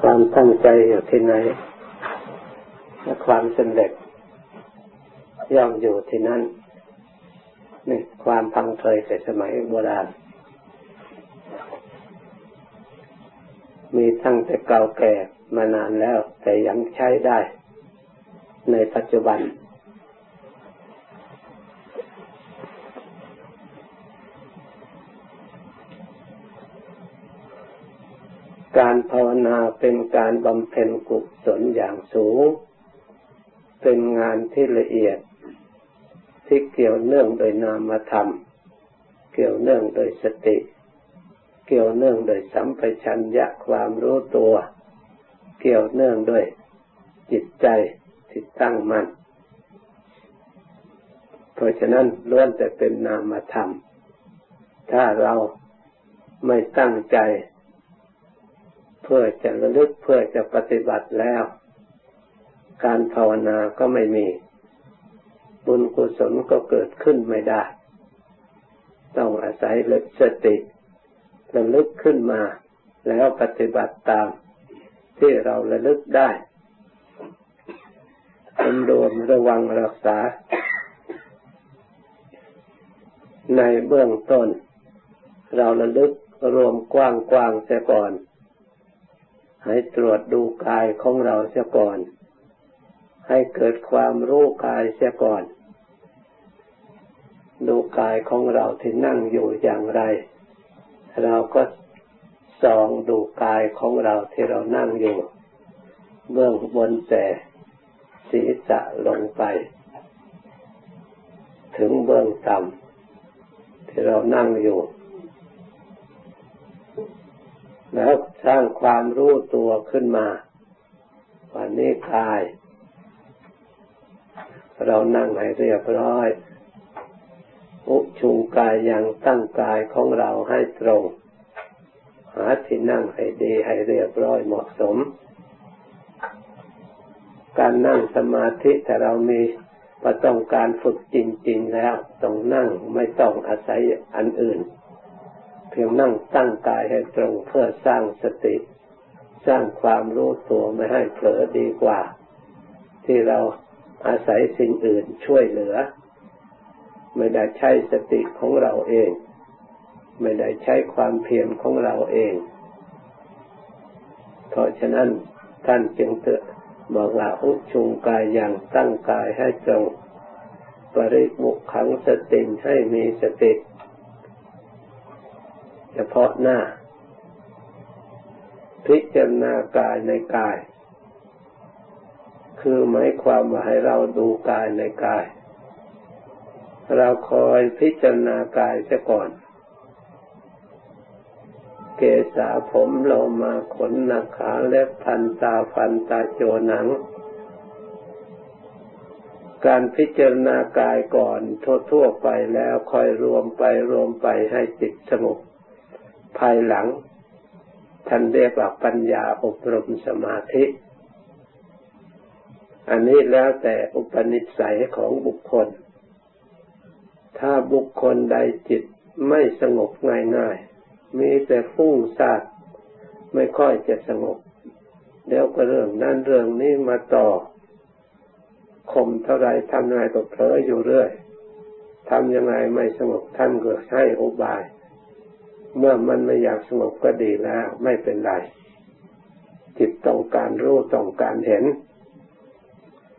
ความตั้งใจอยู่ที่ไหนและความสำเร็จย่อมอยู่ที่นั่นนี่ความพังเคยแต่สมัยโบราณ มีตั้งแต่เก่าแก่มานานแล้ว แต่ยังใช้ได้ ในปัจจุบัน การภาวนาเป็นการบำเพ็ญกุศลอย่างสูง เป็นงานที่ละเอียด ที่เกี่ยวเนื่องโดยนามธรรม เกี่ยวเนื่องโดยสติ เกี่ยวเนื่องโดยสัมปชัญญะความรู้ตัว เกี่ยวเนื่องด้วยจิตใจที่ตั้งมัน่น เพราะฉะนั้นล้วนแต่เป็นนามธรรม ถ้าเราไม่ตั้งใจ พื่อจะระลึกเพื่อจะปฏิบัติแล้ว การภาวนาก็ไม่มี บุญกุศลก็เกิดขึ้นไม่ได้ ต้องอาศัยสติระลึกขึ้นมา แล้วปฏิบัติตาม ที่เราระลึกได้สำรวมระวังรักษา ในเบื้องต้น เราระลึกรวมกว้างๆเสียก่อน ให้ตรวจดูกายของเราเสียก่อน ให้เกิดความรู้กายเสียก่อน ดูกายของเราที่นั่งอยู่อย่างไร เราก็ส่องดูกายของเราที่เรานั่งอยู่ เบื้องบนแต่ศีรษะลงไป ถึงเบื้องต่ำที่เรานั่งอยู่ แล้วสร้างความรู้ตัวขึ้นมาวันนี้กาย เรานั่งให้เรียบร้อย อุชุงกายอย่างตั้งกายของเราให้ตรง หาที่นั่งให้ดีให้เรียบร้อยเหมาะสม การนั่งสมาธิแต่เรามีประต้องการฝึกจริง ๆ แล้ว ต้องนั่งไม่ต้องอาศัยอันอื่น ยงนั่งตั้งกายให้ตรงเพื่อสร้างสติ สร้างความรู้ตัวไม่ให้เผลอดีกว่า ที่เราอาศัยสิ่งอื่นช่วยเหลือ ไม่ได้ใช้สติของเราเอง ไม่ได้ใช้ความเพียรของเราเอง เพราะฉะนั้นท่านจึงเตือนบอกว่าอุชุงกายอย่างตั้งกายให้ตรง ปริมุขขังสติให้มีสติ เฉพาะหน้า พิจารณากายในกาย คือหมายความว่าให้เราดูกายในกาย เราคอยพิจารณากายเสียก่อน เกษาผมโลมาขนหนาขาเล็บพันตาฟันตาโจหนังการพิจารณากายก่อนทั่วๆไปแล้วคอยรวมไปรวมไปให้จิตสงบ ภายหลัง ท่านเรียกว่าปัญญาอบรมสมาธิ อันนี้แล้วแต่อุปนิสัยของบุคคล ถ้าบุคคลใดจิตไม่สงบง่ายๆ มีแต่ฟุ้งซ่านไม่ค่อยจะสงบ เดี๋ยวก็เรื่องนั้นเรื่องนี้มาต่อข่มเท่าไรทำยังไงก็เผลออยู่เรื่อยทำยังไงไม่สงบท่านก็ให้อุบาย เมื่อมันไม่อยากสงบก็ดีแล้ว ไม่เป็นไร จิตต้องการรู้ต้องการเห็น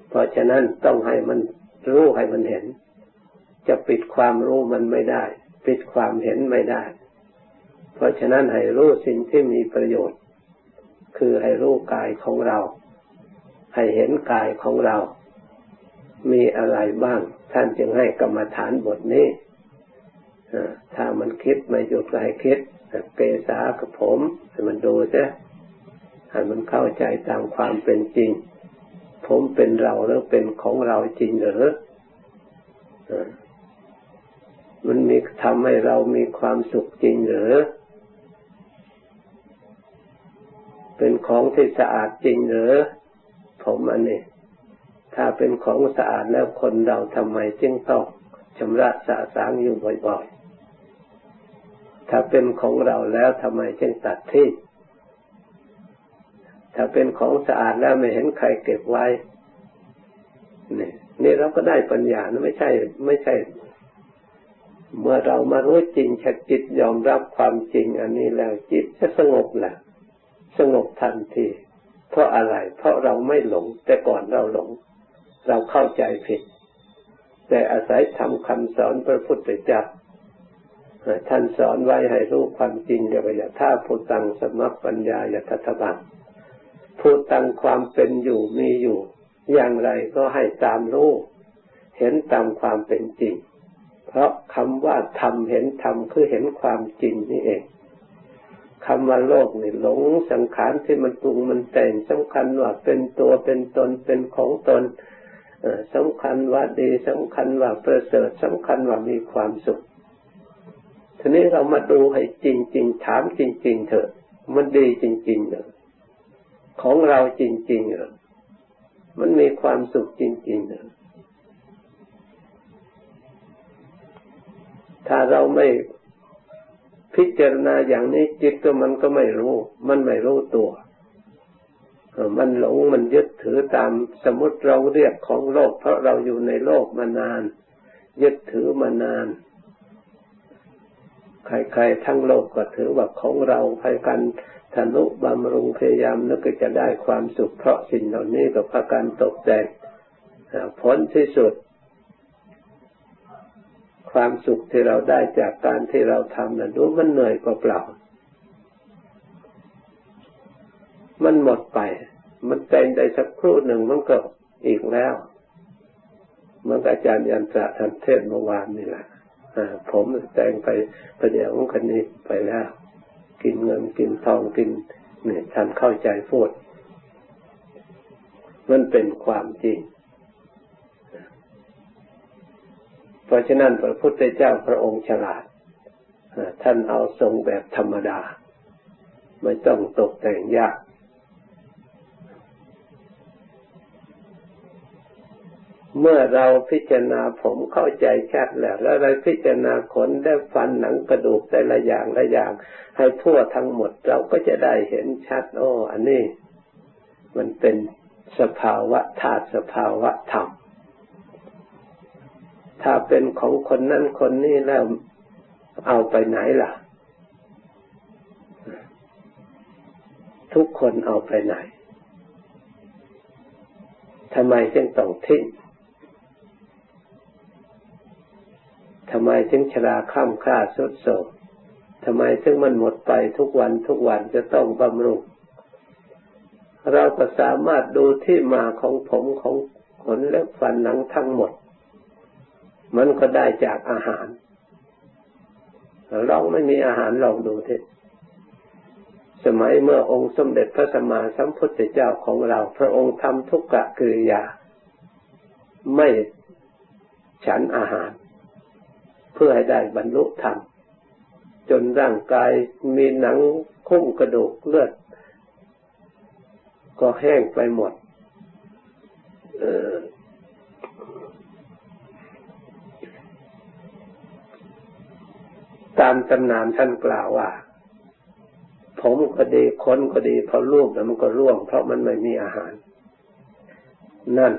เพราะฉะนั้นต้องให้มันรู้ให้มันเห็น จะปิดความรู้มันไม่ได้ ปิดความเห็นไม่ได้ เพราะฉะนั้นให้รู้สิ่งที่มีประโยชน์ คือให้รู้กายของเรา ให้เห็นกายของเรา มีอะไรบ้าง ท่านจึงให้กรรมฐานบทนี้ ถ้ามันคิดไม่หยุดไหลคิดเกษากับผมให้มันดูซะให้มันเข้าใจตามความเป็นจริง ผมเป็นเราหรือเป็นของเราจริงหรือมันมีทำให้เรามีความสุขจริงหรือ เป็นของที่สะอาดจริงหรือ ผมอันนี้ ถ้าเป็นของสะอาดแล้วคนเราทำไมจึงต้องชำระสะสางอยู่บ่อย ถ้าเป็นของเราแล้วทำไมจึงตัดทิ้งถ้าเป็นของสะอาดแล้วไม่เห็นใครเก็บไว้นี่นี่เราก็ได้ปัญญานะไม่ใช่ ไม่ใช่ เมื่อเรามารู้จริงชัดจิตยอมรับความจริง อันนี้แล้วจิตจะสงบแหละสงบทันทีเพราะอะไร เพราะเราไม่หลง แต่ก่อนเราหลง เราเข้าใจผิด แต่อาศัยทำคำสอนพระพุทธเจ้า ท่านสอนไว้ให้รู้ความจริงเดี๋ยวอย่าท่าพูดตังสมัคปัญญาอย่าทัตบังพูดตังความเป็นอยู่มีอยู่ อย่างไรก็ให้ตามรู้เห็นตามความเป็นจริง เพราะคำว่าทำเห็นธรรมคือเห็นความจริงนี่เองคำว่าโลกนี่หลงสังขารที่มันปรุงมันแต่งสำคัญว่าเป็นตัวเป็นตนเป็นของตนสำคัญว่าดีสำคัญว่าประเสริฐสำคัญว่ามีความสุข ทีนี้เรามาดูให้จริงๆถามจริง ๆ เถอะ มันดีจริงๆเหรอของเราจริงๆเหรอมันมีความสุขจริงๆเหรอถ้าเราไม่พิจารณาอย่างนี้จิตตัวมันก็ไม่รู้ มันไม่รู้ตัวมันหลงมันยึดถือตามสมมติเราเรียกของโลก เพราะเราอยู่ในโลกมานาน ยึดถือมานาน ใครๆทั้งโลกก็ถือว่าของเราใครกันทนุบำรุงพยายามนึกจะได้ความสุขเพราะสิ่งเหล่านี้ก็พากันตกแต่งผลที่สุด ความสุขที่เราได้จากการที่เราทำนั้นดูมันเหนื่อยกว่าเปล่า มันหมดไป มันแต่งได้สักครู่หนึ่งมันก็อีกแล้วมันอาจารย์ยันตระท่านเทศเมื่อวานนี่แหละ ผมแต่งไปประเดี๋ยวคนนี้ไปแล้ว กินเงินกินทองกินเนี่ยท่านเข้าใจพูด มันเป็นความจริง เพราะฉะนั้นพระพุทธเจ้าพระองค์ฉลาด ท่านเอาทรงแบบธรรมดา ไม่ต้องตกแต่งยาก เมื่อเราพิจารณาผมเข้าใจชัดแล้ว แล้วเราพิจารณาขนได้ฟันหนังกระดูกแต่ละอย่างละอย่าง ให้ทั่วทั้งหมดเราก็จะได้เห็นชัดโอ้อันนี้ มันเป็นสภาวะธาตุสภาวะธรรมถ้าเป็นของคนนั้นคนนี้แล้วเอาไปไหนล่ะ ทุกคนเอาไปไหนทำไมจึงต้องทิ้ง ทำไมจึงชราข้ามค่าสุดโศกทำไมถึงมันหมดไปทุกวันทุกวันจะต้องบำรุง เราก็สามารถดูที่มาของผมของขนและฟันหนังทั้งหมด มันก็ได้จากอาหารลองไม่มีอาหารลองดูทีสมัยเมื่อองค์สมเด็จพระสัมมาสัมพุทธเจ้าของเรา พระองค์ทำทุกกะกิริยา ไม่ฉันอาหาร พื่อให้ได้บรรลุธรรมจนร่างกายมีหนังคุ้มกระดูกเลือด ก็แห้งไปหมดตามตำนานท่านกล่าวว่า ผมก็ดีคนก็ดีพอลูกแล้วมันก็ร่วง เพราะมันไม่มีอาหาร นั่น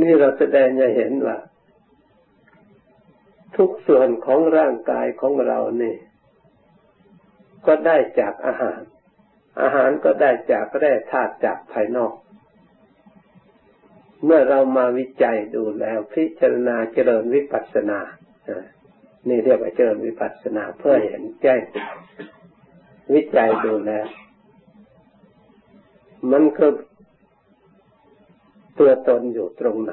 นี่เราแสดงให้เห็นว่า ทุกส่วนของร่างกายของเราเนี่ยก็ได้จากอาหาร อาหารก็ได้จากแร่ธาตุจากภายนอก เมื่อเรามาวิจัยดูแล้วพิจารณาเจริญวิปัสสนานี่เรียกว่าเจริญวิปัสสนาเพื่อเห็นแจ้งวิจัยดูแล้ว มันก็ตัวตนอยู่ตรงไหน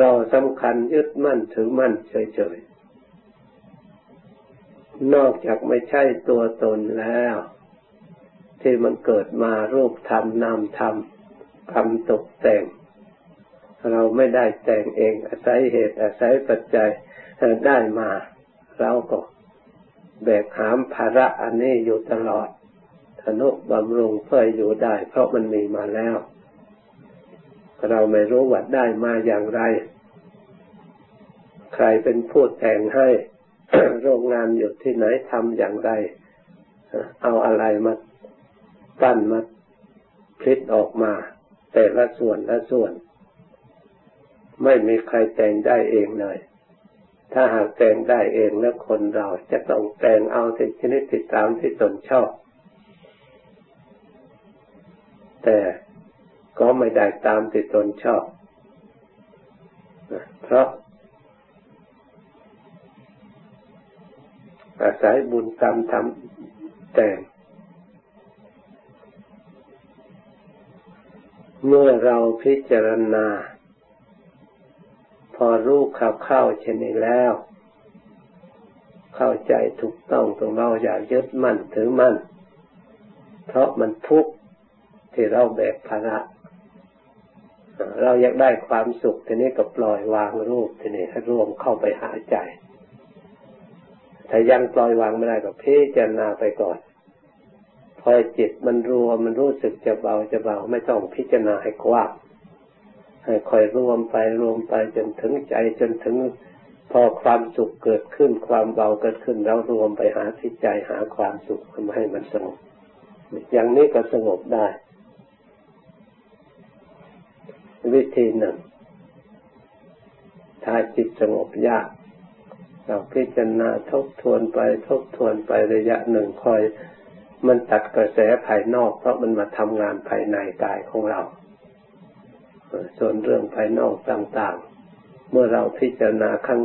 เราสำคัญยึดมั่นถือมั่นเฉยๆ นอกจากไม่ใช่ตัวตนแล้ว ที่มันเกิดมารูปธรรมนามธรรมคำตกแต่ง เราไม่ได้แต่งเองอาศัยเหตุอาศัยปัจจัยได้มา เราก็แบกหามภาระอันนี้อยู่ตลอดทนุบำรุงเพื่ออยู่ได้ เพราะมันมีมาแล้ว เราไม่รู้ว่าได้มาอย่างไร ใครเป็นผู้แต่งให้ โรงงานอยู่ที่ไหนทำอย่างไร เอาอะไรมาปั้นมาพลิกออกมา แต่ละส่วนละส่วน ไม่มีใครแต่งได้เองเลย ถ้าหากแต่งได้เองแล้วคนเราจะต้องแต่งเอาที่ชนิดติดตามที่ตนชอบ แต่ ก็ไม่ได้ตามที่ตนชอบ เพราะ อาศัยบุญกรรมทำแต่งเมื่อเราพิจารณา พอรู้ข่าวเข้าเช่นนี้แล้ว เข้าใจถูกต้องตรงเราอย่ายึดมั่นถือมั่น เพราะมันทุกข์ที่เราแบกภาระ เราอยากได้ความสุขทีนี้ก็ปล่อยวางรูปทีนี้ให้รวมเข้าไปหาใจ ถ้ายังปล่อยวางไม่ได้ก็พิจารณาไปก่อน พอจิตมันรวมมันรู้สึกจะเบาจะเบาไม่ต้องพิจารณาให้กว้างให้คอยรวมไปรวมไปจนถึงใจจนถึงพอความสุขเกิดขึ้นความเบาเกิดขึ้นแล้วรวมไปหาที่ใจหาความสุขทำให้มันสงบอย่างนี้ก็สงบได้ วิธีหนึ่ง ถ้าจิตสงบยาก เราพิจารณาทบทวนไปทบทวนไประยะหนึ่งคอย มันตัดกระแสภายนอก เพราะมันมาทำงานภายในกายของเรา ส่วนเรื่องภายนอกต่างๆ เมื่อเราพิจารณาข้าง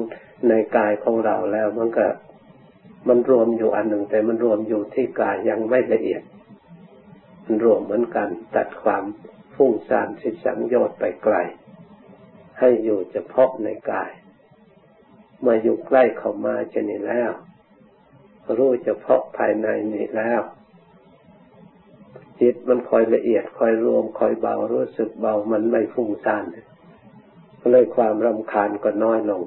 ในกายของเราแล้วมันก็มันรวมอยู่อันหนึ่ง แต่มันรวมอยู่ที่กายยังไม่ละเอียด มันรวมเหมือนกันตัดความ ฟุ้งซ่านสิสังโยชน์ไปไกล ให้อยู่เฉพาะในกาย มาอยู่ใกล้เข้ามาจะนี่แล้ว รู้เฉพาะภายในนี่แล้ว จิตมันคอยละเอียดคอยรวมคอยเบารู้สึกเบามันไม่ฟุ้งซ่านเลยความรำคาญก็น้อยลง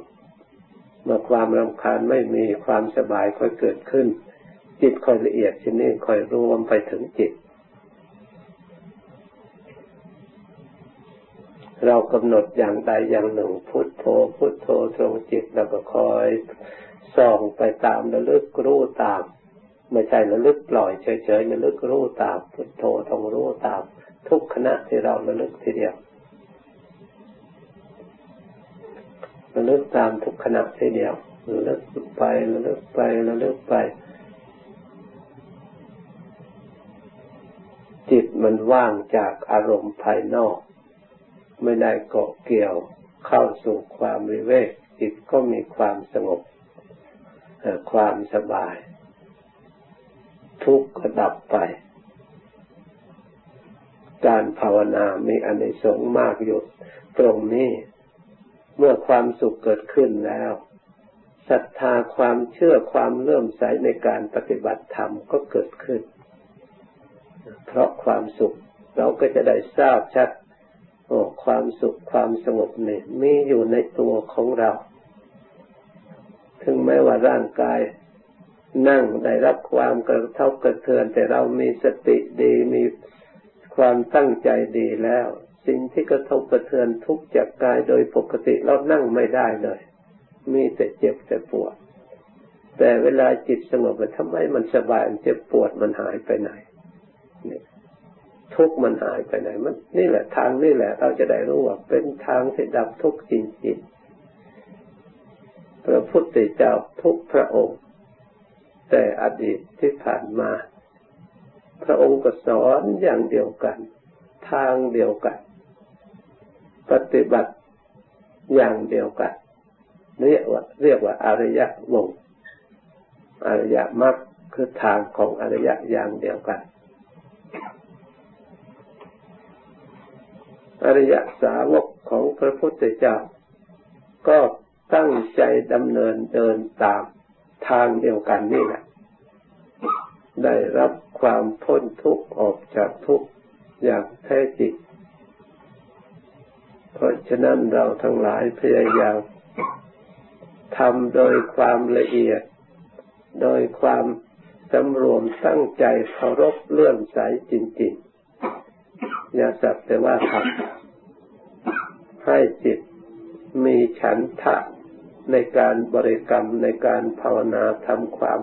เมื่อความรำคาญไม่มีความสบายค่อยเกิดขึ้น จิตคอยละเอียดชนิดคอยรวมไปถึงจิต เรากำหนดอย่างใดอย่างหนึ่ง พุทโธ พุทโธตรงจิตแล้วก็คอยส่องไปตามระลึกรู้ตาม ไม่ใช่ระลึกปล่อยเฉยๆระลึกรู้ตาม พุทโธต้องรู้ตาม ทุกขณะที่เราระลึกทีเดียวระลึกตามทุกขณะทีเดียวระลึกไประลึกไประลึกไป จิตมันว่างจากอารมณ์ภายนอก ไม่ได้เกาะเกี่ยวเข้าสู่ความวิเวกจิตก็มีความสงบความสบาย ทุกข์ก็ดับไป การภาวนามีอนิสงส์มากอยู่ตรงนี้ เมื่อความสุขเกิดขึ้นแล้วศรัทธาความเชื่อความเลื่อมใสในการปฏิบัติธรรมก็เกิดขึ้น เพราะความสุขเราก็จะได้ทราบชัด อ้ความสุขความสงบเนี่ยมีอยู่ในตัวของเรา ถึงแม้ว่าร่างกายนั่งได้รับความกระทบกระเทือน แต่เรามีสติดีมีความตั้งใจดีแล้ว สิ่งที่กระทบกระเทือนทุกจากกายโดยปกติเรานั่งไม่ได้เลย มีแต่เจ็บแต่ปวด แต่เวลาจิตสงบทำไมมันสบายมันเจ็บปวดมันหายไปไหน ทุกข์มันหายไปไหนมันนี่แหละทางนี่แหละ เราจะได้รู้ว่าเป็นทางที่ดับทุกข์จริงๆพระพุทธเจ้าทุกพระองค์ แต่อดีตที่ผ่านมา พระองค์ก็สอนอย่างเดียวกัน ทางเดียวกัน ปฏิบัติอย่างเดียวกันเรียกว่าเรียกว่าอริยวงอริยมรรคคือทางของอริยอย่างเดียวกัน อริยสาวกของพระพุทธเจ้า ก็ตั้งใจดำเนินเดินตามทางเดียวกันนี่แหละ ได้รับความพ้นทุกข์ออกจากทุกข์อย่างแท้จริง เพราะฉะนั้นเราทั้งหลายพยายามทำโดยความละเอียด โดยความสำรวมตั้งใจเคารพเลื่อมใสจริง ๆ อย่าสักแต่ว่าทำให้จิตมีฉันทะในการบริกรรมในการภาวนาทำความ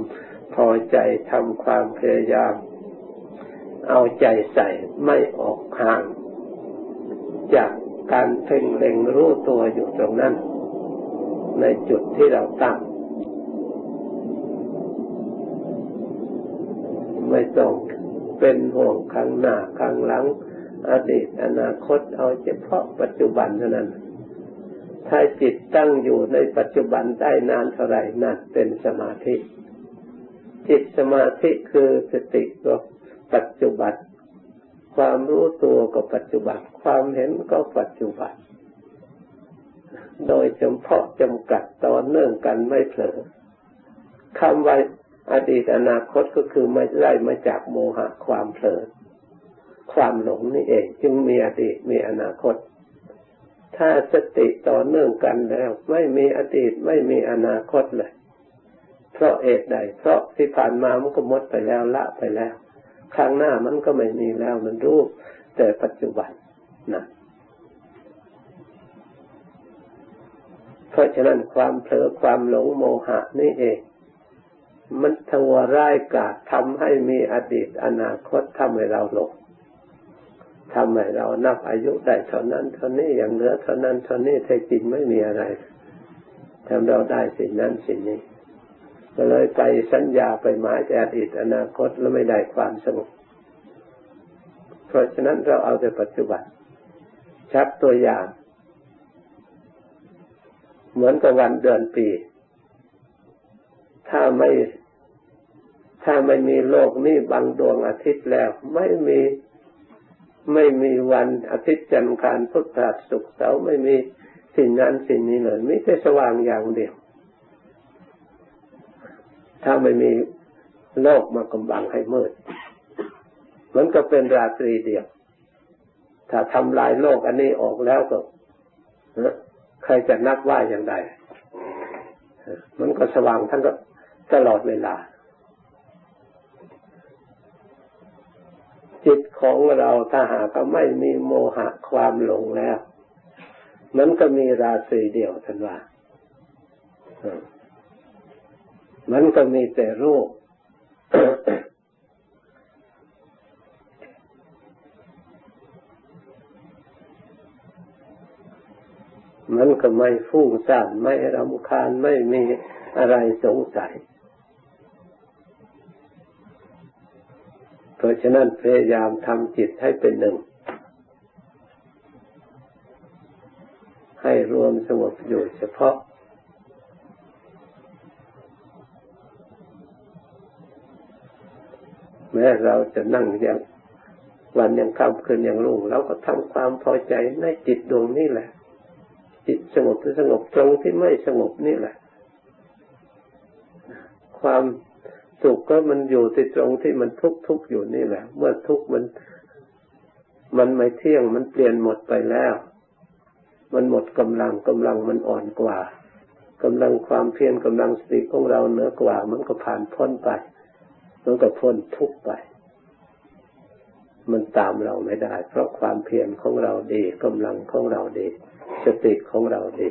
พอใจทำความพยายาม เอาใจใส่ไม่ออกห่าง จากการเพ่งเล็งรู้ตัวอยู่ตรงนั้น ในจุดที่เราตั้งไม่ต้องเป็นห่วงข้างหน้าข้างหลัง อดีตอนาคตเอาเฉพาะปัจจุบันเท่านั้น ถ้าจิตตั้งอยู่ในปัจจุบันได้นานเท่าไรนั่นเป็นสมาธิ จิตสมาธิคือสติก็ปัจจุบัน ความรู้ตัวก็ปัจจุบัน ความเห็นก็ปัจจุบัน โดยเฉพาะจำกัดต่อเนื่องกันไม่เผลอคำว่าอดีตอนาคตก็คือไม่ไล่มาจากโมหะความเผลอ ความหลงนี่เอง จึงมีอดีตมีอนาคต ถ้าสติต่อเนื่องกันแล้ว ไม่มีอดีตไม่มีอนาคตเลย เพราะเหตุใด เพราะที่ผ่านมามันก็หมดไปแล้วละไปแล้วข้างหน้ามันก็ไม่มีแล้วมันรู้แต่ปัจจุบันนะเพราะฉะนั้นความเผลอความหลงโมหะนี่เอง มันทัวร้ายกาศทำให้มีอดีตอนาคตทำให้เราหลง ทำให้เรานับอายุได้เท่านั้นเท่านี้อย่างเหลือเท่านั้นเท่านี้แท้จริงไม่มีอะไรทำเราได้สิ่งนั้นสิ่งนี้ก็เลยไปสัญญาไปหมายแต่อดีตอนาคตแล้วไม่ได้ความสงบเพราะฉะนั้นเราเอาแต่ปัจจุบันชักตัวอย่าง เหมือนกับวันเดือนปี ถ้าไม่ถ้าไม่มีโลกนี้บางดวงอาทิตย์แล้ว ไม่มี ไม่มีวันอาทิตย์จันทร์การพุทธาสุขเสาร์ไม่มีสิ่งนั้นสิ่งนี้เลยไม่ใช่สว่างอย่างเดียว ถ้าไม่มีโลกมากำบังให้มืด มันก็เป็นราตรีเดียว ถ้าทำลายโลกอันนี้ออกแล้วก็ใครจะนับว่าอย่างไรมันก็สว่างทั้งก็ตลอดเวลา จิตของเราถ้าหากไม่มีโมหะความหลงแล้ว มันก็มีราศีเดียวท่านว่า มันก็มีแต่รูปมันก็ไม่ฟุ้งซ่านไม่รำคาญไม่มีอะไรสงสัย เพราะฉะนั้นพยายามทำจิตให้เป็นหนึ่ง ให้รวมสงบอยู่เฉพาะ แม้เราจะนั่งอย่างวันยังค่ำคืนอย่างรุ่งเราก็ทำความพอใจในจิตดวงนี้แหละ จิตสงบหรือสงบตรงที่ไม่สงบนี่แหละ ความ สุขก็มันอยู่ที่ตรงที่มันทุกทุกอยู่นี่แหละ เมื่อทุกมัน มันไม่เที่ยงมันเปลี่ยนหมดไปแล้ว มันหมดกำลังกำลังมันอ่อนกว่ากำลังความเพียรกำลังสติของเราเหนือกว่า มันก็ผ่านพ้นไปมันก็พ้นทุกไป มันตามเราไม่ได้ เพราะความเพียรของเราดีกำลังของเราดี สติของเราดี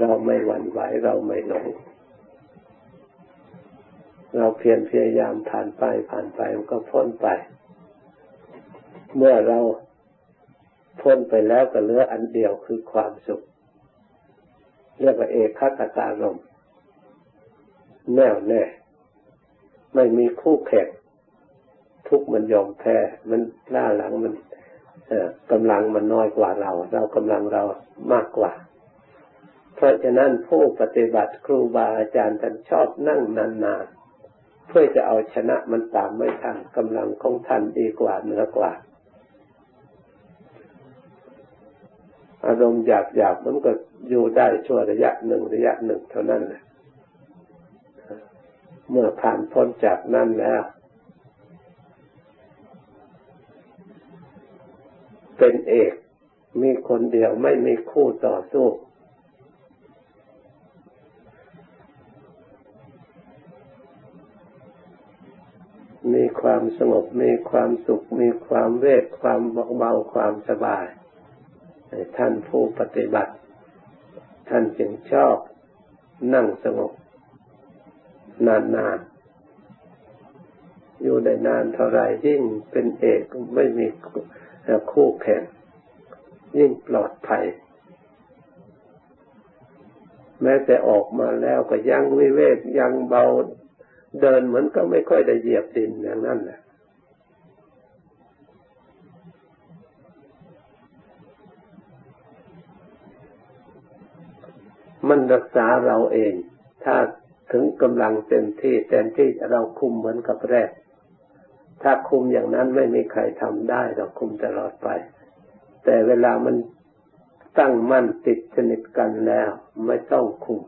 เราไม่หวั่นไหวเราไม่หลง เราเพียรพยายามผ่านไปผ่านไปมันก็พ้นไป เมื่อเราพ้นไปแล้วก็เหลืออันเดียวคือความสุข เรียกว่าเอกคตารมแน่วแน่ ไม่มีคู่แข่งทุกมันยอมแพ้มันล่าหลังมันกำลังมันน้อยกว่าเรา เรากำลังเรามากกว่า เพราะฉะนั้นผู้ปฏิบัติครูบาอาจารย์ท่านชอบนั่งนาน เพื่อจะเอาชนะมันตามไม่ทันกำลังของท่านดีกว่าเหนือกว่า อารมณ์หยาบหยาบมันก็อยู่ได้ชั่วระยะหนึ่งระยะหนึ่งเท่านั้นแหละเมื่อผ่านพ้นจากนั้นแล้ว เป็นเอก มีคนเดียวไม่มีคู่ต่อสู้ มีความสงบ มีความสุข มีความเวทความเบาความสบาย ท่านผู้ปฏิบัติ ท่านจึงชอบนั่งสงบ นานๆ อยู่ได้นานเท่าไรยิ่งเป็นเอกไม่มีคู่แข่ง ยิ่งปลอดภัย แม้แต่ออกมาแล้วก็ยังวิเวกยังเบา เดินเหมือนก็ไม่ค่อยได้เหยียบดินอย่างนั้นแหละมันรักษาเราเอง ถ้าถึงกำลังเต็มที่เต็มที่เราคุมเหมือนกับแรก ถ้าคุมอย่างนั้นไม่มีใครทำได้เราคุมตลอดไป แต่เวลามันตั้งมั่นติดสนิทกันแล้ว ไม่ต้องคุม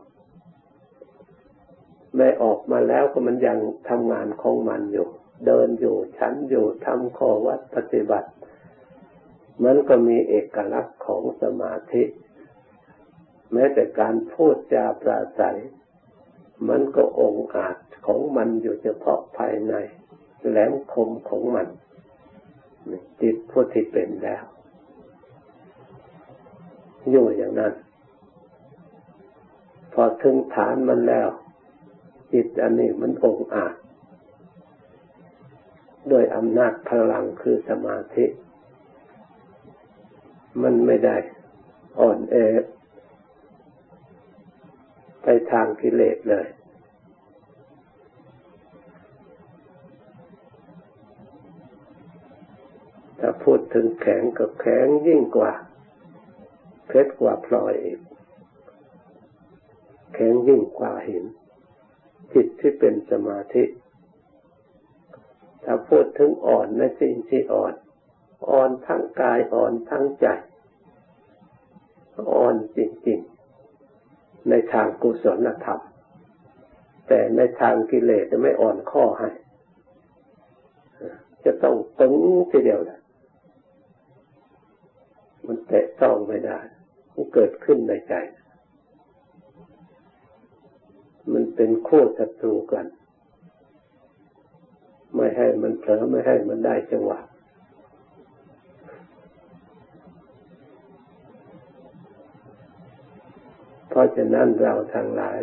ไม่ออกมาแล้วก็มันยังทำงานของมันอยู่ เดินอยู่ฉันอยู่ทำข้อวัดปฏิบัติ มันก็มีเอกลักษณ์ของสมาธิ แม้แต่การพูดจาปราศัย มันก็องอาจของมันอยู่เฉพาะภายใน แหลมคมของมันจิตผู้ที่เป็นแล้วอยู่อย่างนั้น พอถึงฐานมันแล้ว จิตอันนี้มันองอาจด้วยอำนาจพลังคือสมาธิ มันไม่ได้อ่อนแอไปทางกิเลสเลย ถ้าพูดถึงแข็งกับแข็งยิ่งกว่า เพชรกว่าพลอยอีก แข็งยิ่งกว่าหิน จิตที่เป็นสมาธิ ถ้าพูดถึงอ่อนในสิ่งที่อ่อน อ่อนทั้งกายอ่อนทั้งใจ อ่อนจริงๆ ในทางกุศลธรรม แต่ในทางกิเลสจะไม่อ่อนข้อให้ จะต้องตึงทีเดียวแหละมันแตะต้องไม่ได้ มันเกิดขึ้นในใจ มันเป็นคู่ศัตรูกัน ไม่ให้มันเผลอไม่ให้มันได้จังหวะเพราะฉะนั้นเราทั้งหลาย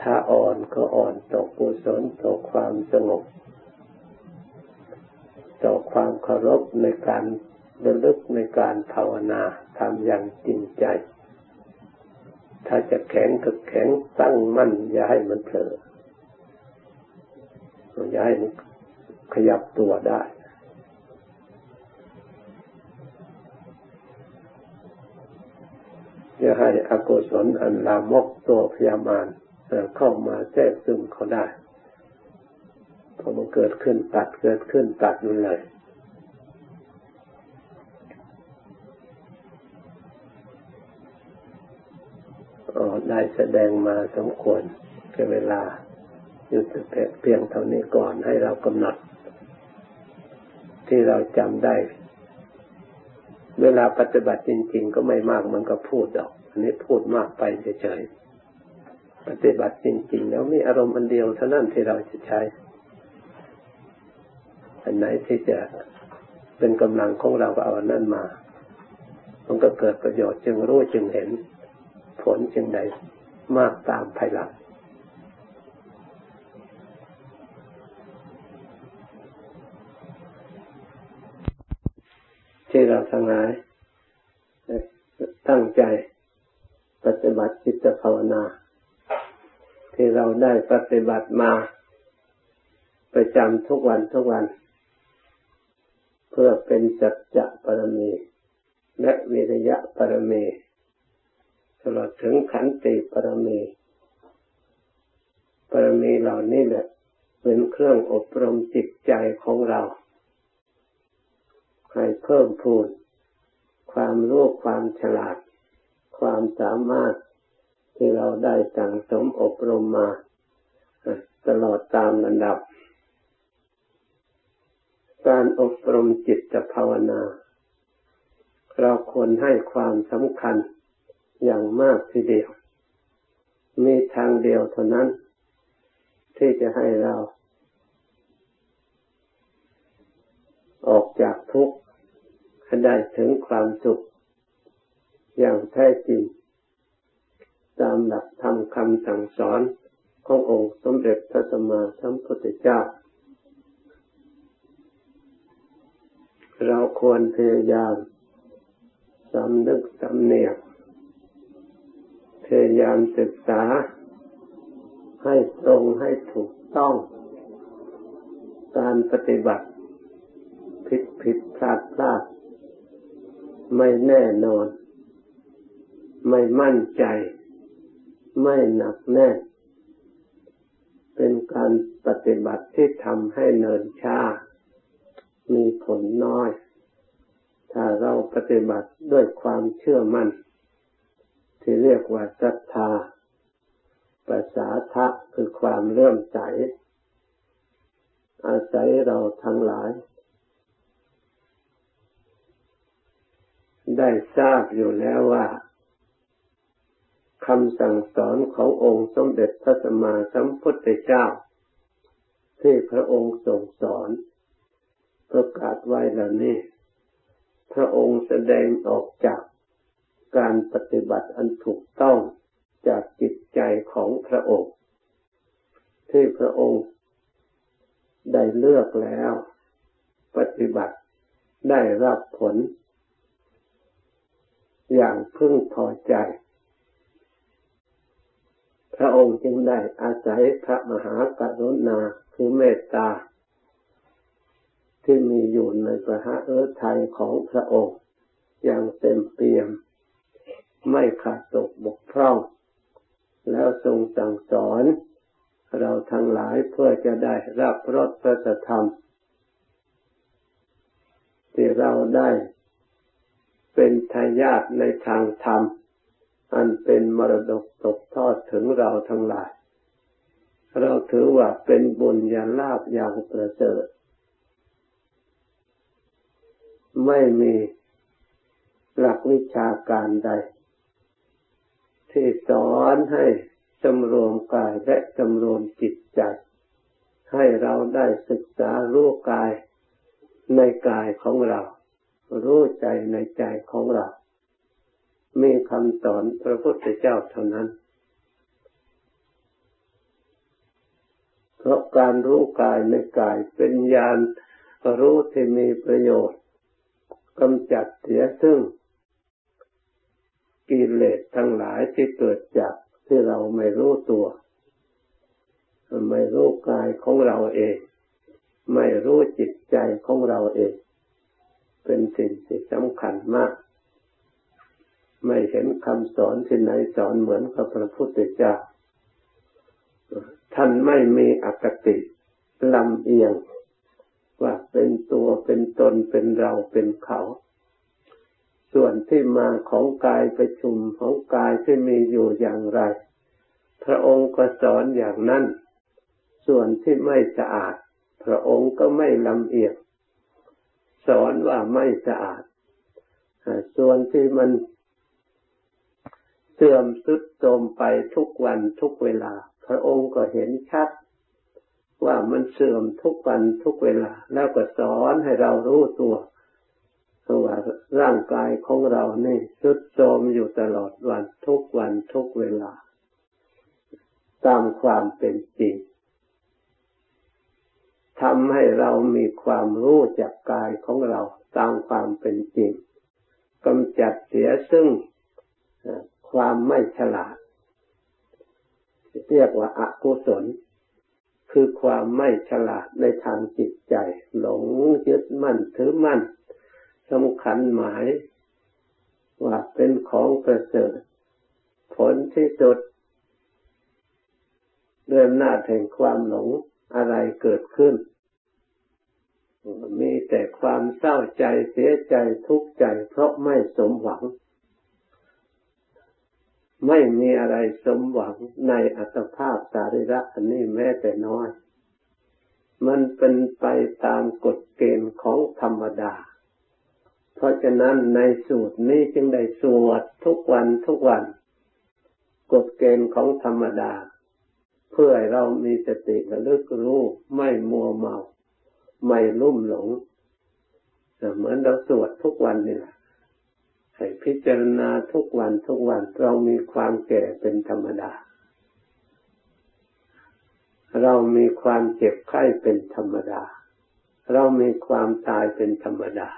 ถ้าอ่อนก็อ่อนต่อกุศลต่อความสงบ ต่อความเคารพในการระลึกในการภาวนาทำอย่างจริงใจ ถ้าจะแข็งก็แข็งตั้งมั่น อย่าให้มันเผลออย่าให้มันขยับตัวได้จะให้อกุศลอันลามกตัวพยามารเข้ามาแทรกซึมเขาได้พอมันเกิดขึ้นตัดเกิดขึ้นตัดมันเลย ได้แสดงมาสมควรแก่เวลาอยู่เพียงเท่านี้ก่อนให้เรากำหนด ที่เราจำได้ เวลาปฏิบัติจริง ๆ ก็ไม่มากมันก็พูดดอก อันนี้พูดมากไปเฉยๆปฏิบัติจริง ๆ แล้วมีอารมณ์อันเดียวเท่านั้นที่เราจะใช้ อันไหนที่จะเป็นกำลังของเราก็เอาอันนั้นมา มันก็เกิดประโยชน์จึงรู้จึงเห็น ผลจึงได้มากตามภายหลังที่เราทั้งหลายตั้งใจปฏิบัติจิตภาวนา ที่เราได้ปฏิบัติมาประจำทุกวันทุกวัน เพื่อเป็นสัจจะปรมี และวิริยะปรมี ตลอดถึงขันติปรมีปรมีเหล่านี้แหละเป็นเครื่องอบรมจิตใจของเราให้เพิ่มพูนความรู้ความฉลาด ความสามารถที่เราได้สั่งสมอบรมมา ตลอดตามระดับ การอบรมจิตภาวนา เราควรให้ความสำคัญ อย่างมากทีเดียว มีทางเดียวเท่านั้น ที่จะให้เรา ออกจากทุกข์ได้ถึงความสุข อย่างแท้จริง ตามหลักธรรมคำสั่งสอนขององค์สมเด็จพระสัมมาสัมพุทธเจ้า เราควรพยายามสำนึกสำเนียก ยายามศึกษา ให้ตรงให้ถูกต้อง การปฏิบัติ ผิดผิดพลาดพลาด ไม่แน่นอน ไม่มั่นใจ ไม่หนักแน่นเป็นการปฏิบัติที่ทำให้เนินช้ามีผลน้อย ถ้าเราปฏิบัติด้วยความเชื่อมั่น ที่เรียกว่าศรัทธาภาษาทะคือความเลื่อมใส อาศัยเราทั้งหลาย ได้ทราบอยู่แล้วว่าคำสั่งสอนขององค์สมเด็จพระสัมมาสัมพุทธเจ้า ที่พระองค์ทรงสอน ประกาศไว้แล้วนี้ พระองค์แสดงออกจาก การปฏิบัติอันถูกต้องจากจิตใจของพระองค์ ที่พระองค์ได้เลือกแล้ว ปฏิบัติได้รับผล อย่างพึงพอใจ พระองค์จึงได้อาศัยพระมหากรุณาคือเมตตา ที่มีอยู่ในพระเออไทยของพระองค์อย่างเต็มเปี่ยม ไม่ขาดตกบกพร่อง แล้วทรงสั่งสอน เราทั้งหลายเพื่อจะได้รับรสพระธรรม ที่เราได้เป็นทายาทในทางธรรม อันเป็นมรดกตกทอดถึงเราทั้งหลาย เราถือว่าเป็นบุญญาลาภอย่างประเสริฐ ไม่มีหลักวิชาการใด ที่สอนให้สำรวมกายและสำรวมจิตใจ ให้เราได้ศึกษารู้กายในกายของเรา รู้ใจในใจของเรา มีคำสอนพระพุทธเจ้าเท่านั้น เพราะการรู้กายในกายเป็นญาณรู้ที่มีประโยชน์กำจัดเสียซึ่ง กิเลสทั้งหลายที่เกิดจากที่เราไม่รู้ตัวไม่รู้กายของเราเอง ไม่รู้จิตใจของเราเอง เป็นสิ่งที่สำคัญมาก ไม่เห็นคำสอนที่ไหนสอนเหมือนกับพระพุทธเจ้า ท่านไม่มีอคติลำเอียง ว่าเป็นตัวเป็นตนเป็นเราเป็นเขา ส่วนที่มาของกายประชุมของกายที่มีอยู่อย่างไร พระองค์ก็สอนอย่างนั้น ส่วนที่ไม่สะอาด พระองค์ก็ไม่ลำเอียงสอนว่าไม่สะอาด ส่วนที่มันเสื่อมสุดโทมไปทุกวันทุกเวลา พระองค์ก็เห็นชัด ว่ามันเสื่อมทุกวันทุกเวลา แล้วก็สอนให้เรารู้ตัว ว่าร่างกายของเรานี่สุดโทมอยู่ตลอดวันทุกวันทุกเวลา ตามความเป็นจริงทำให้เรามีความรู้จากกายของเราตามความเป็นจริงกำจัดเสียซึ่งความไม่ฉลาด เรียกว่าอากุศล คือความไม่ฉลาดในทางจิตใจ หลงยึดมั่นถือมั่น สำคัญหมายว่าเป็นของประเสริฐผลที่สุดเริ่มหน้าแห่งความหลงอะไรเกิดขึ้น มีแต่ความเศร้าใจเสียใจทุกข์ใจเพราะไม่สมหวัง ไม่มีอะไรสมหวังในอัตภาพสาริระอันนี้แม้แต่น้อย มันเป็นไปตามกฎเกณฑ์ของธรรมดา เพราะฉะนั้นในสูตรนี้จึงได้สวดทุกวันทุกวัน กฎเกณฑ์ของธรรมดา เพื่อให้เรามีสติระลึกรู้ไม่มัวเมา ไม่ลุ่มหลงเหมือนเราสวดทุกวันนี่แหละให้พิจารณาทุกวันทุกวันเรามีความแก่เป็นธรรมดา เรามีความเจ็บไข้เป็นธรรมดา เรามีความตายเป็นธรรมดา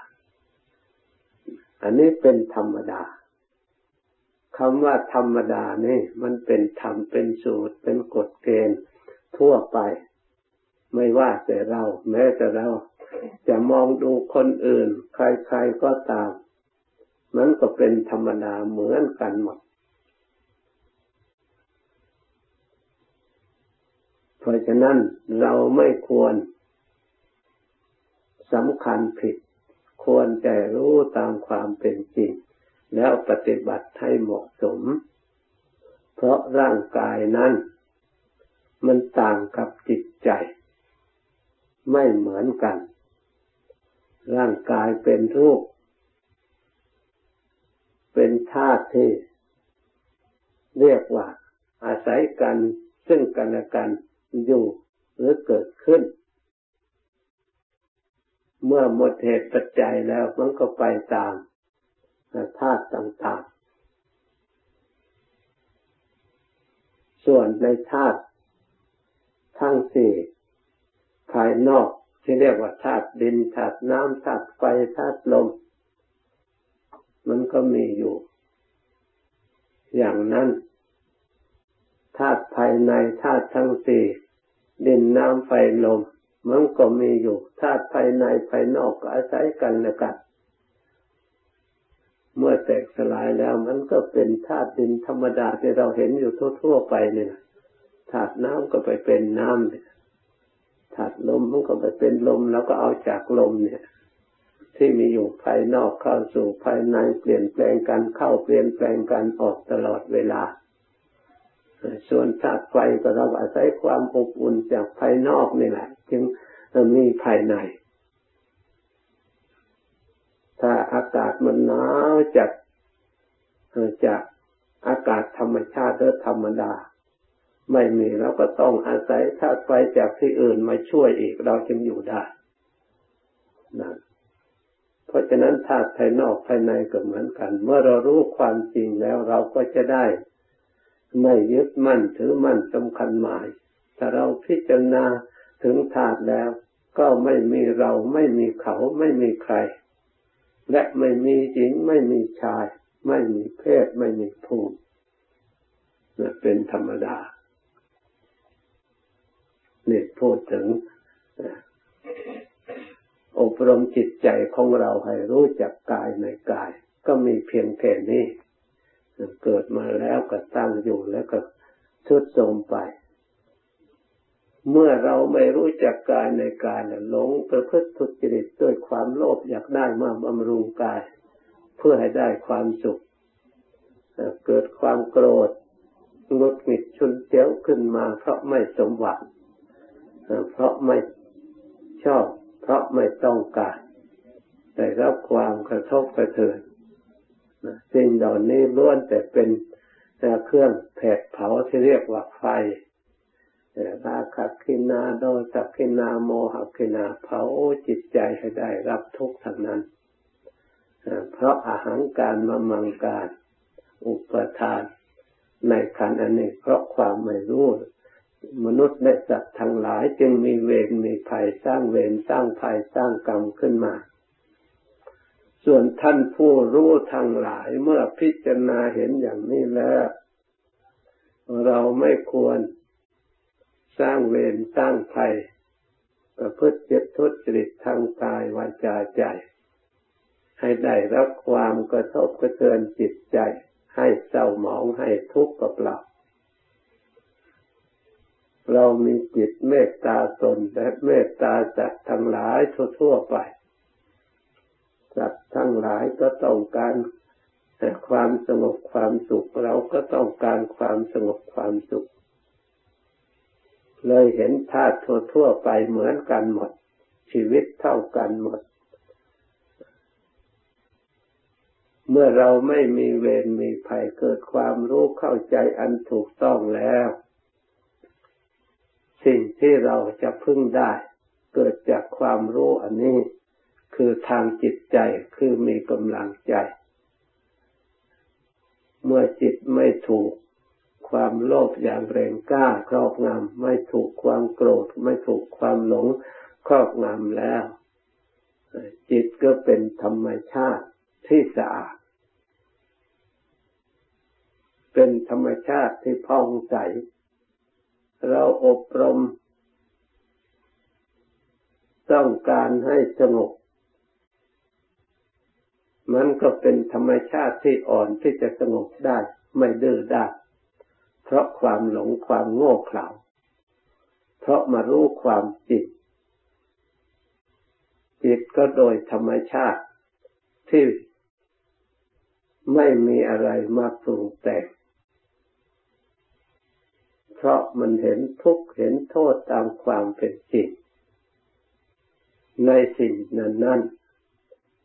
อันนี้เป็นธรรมดาคำว่าธรรมดานี่มันเป็นธรรมเป็นสูตร เป็นกฎเกณฑ์ทั่วไป ไม่ว่าแต่เรา แม้แต่เราจะมองดูคนอื่น ใครๆก็ตาม มันก็เป็นธรรมดาเหมือนกันหมด เพราะฉะนั้นเราไม่ควรสำคัญผิด ควรจะรู้ตามความเป็นจริง แล้วปฏิบัติให้เหมาะสม เพราะร่างกายนั้น มันต่างกับจิตใจ ไม่เหมือนกัน ร่างกายเป็นรูป เป็นธาตุที่เรียกว่าอาศัยกันซึ่งกันและกันอยู่หรือเกิดขึ้น มื่อหมดเหตุปัจจัยแล้วมันก็ไปตามธาตุต่างๆ ส่วนในธาตุทั้งสี่ภายนอกที่เรียกว่าธาตุดินธาตุน้ำธาตุไฟธาตุลม มันก็มีอยู่ อย่างนั้นธาตุภายในธาตุทั้งสี่ดินน้ำไฟลม มันก็มีอยู่ธาตุภายในภายนอกก็อาศัยกันและกัน เมื่อแตกสลายแล้วมันก็เป็นธาตุดินธรรมดาที่เราเห็นอยู่ทั่วๆไปเนี่ยธาตุน้ำก็ไปเป็นน้ำธาตุลมมันก็ไปเป็นลมแล้วก็เอาจากลมเนี่ย ที่มีอยู่ภายนอกเข้าสู่ภายในเปลี่ยนแปลงกันเข้าเปลี่ยนแปลงกันออกตลอดเวลา ส่วนธาตุไฟก็เราอาศัยความอบอุ่นจากภายนอกนี่แหละ จึงมีภายใน ถ้าอากาศมันหนาวจัดจากอากาศธรรมชาติหรือธรรมดา ไม่มีเราก็ต้องอาศัยธาตุไฟจากที่อื่นมาช่วยอีกเราจึงอยู่ได้นะเพราะฉะนั้นธาตุภายนอกภายในก็เหมือนกัน เมื่อเรารู้ความจริงแล้วเราก็จะได้ ไม่ยึดมั่นถือมั่นสำคัญหมาย ถ้าเราพิจารณาถึงธาตุแล้ว ก็ไม่มีเราไม่มีเขาไม่มีใคร และไม่มีหญิงไม่มีชาย ไม่มีเพศไม่มีภูมิเป็นธรรมดาเนี่ยพูดถึงอบรมจิตใจของเราให้รู้จักกายในกาย ก็มีเพียงแค่นี้ เกิดมาแล้วก็ตั้งอยู่แล้วก็ชุดโทมไป เมื่อเราไม่รู้จักกายในกายหลงประพฤติทุจริตด้วยความโลภอยากได้มาบำรุงกาย เพื่อให้ได้ความสุข เกิดความโกรธงดหงิดชุนเจียวขึ้นมา เพราะไม่สมหวังเพราะไม่ชอบ เพราะไม่ต้องการได้รับความกระทบกระเทือน สิ่งเหล่านี้ล้วนแต่เป็นเครื่องแผดเผาที่เรียกว่าไฟราคะกินาโดสักกินาโมหกินาเผาจิตใจให้ได้รับทุกข์ทั้งนั้น เพราะอาหารการมามังการ อุปทาน ในขันอันนี้เพราะความไม่รู้ มนุษย์และสัตว์ทั้งหลายจึงมีเวรมีภัยสร้างเวรสร้างภัยสร้างกรรมขึ้นมา ส่วนท่านผู้รู้ทั้งหลายเมื่อพิจารณาเห็นอย่างนี้แล้ว เราไม่ควรสร้างเวรสร้างภัยประพฤติเจ็บทุจริตทางกายวาจาใจ ให้ได้รับความกระทบกระเทือนจิตใจ ให้เศร้าหมองให้ทุกข์กับเราเรามีจิตเมตตาตนและเมตตาสัตว์ทั้งหลายทั่วๆไป สัตว์ทั้งหลายก็ต้องการความสงบความสุขเราก็ต้องการความสงบความสุข เลยเห็นธาตุทั่วๆไปเหมือนกันหมด ชีวิตเท่ากันหมด เมื่อเราไม่มีเวรมีภัยเกิดความรู้เข้าใจอันถูกต้องแล้ว สิ่งที่เราจะพึ่งได้ เกิดจากความรู้อันนี้ คือทางจิตใจคือมีกำลังใจ เมื่อจิตไม่ถูกความโลภอย่างแรงกล้าครอบงำไม่ถูกความโกรธ ไม่ถูกความหลงครอบงำแล้ว จิตก็เป็นธรรมชาติที่สะอาด เป็นธรรมชาติที่พ่องใส เราอบรม ต้องการให้สงบ มันก็เป็นธรรมชาติที่อ่อนที่จะสงบได้ไม่ดื้อด้เพราะความหลงความโง่เขลาเพราะมารู้ความจิต จิตก็โดยธรรมชาติที่ไม่มีอะไรมาปรุงแต่งเพราะมันเห็นทุกข์เห็นโทษตามความเป็นจริงในสิ่งนั้นนั้น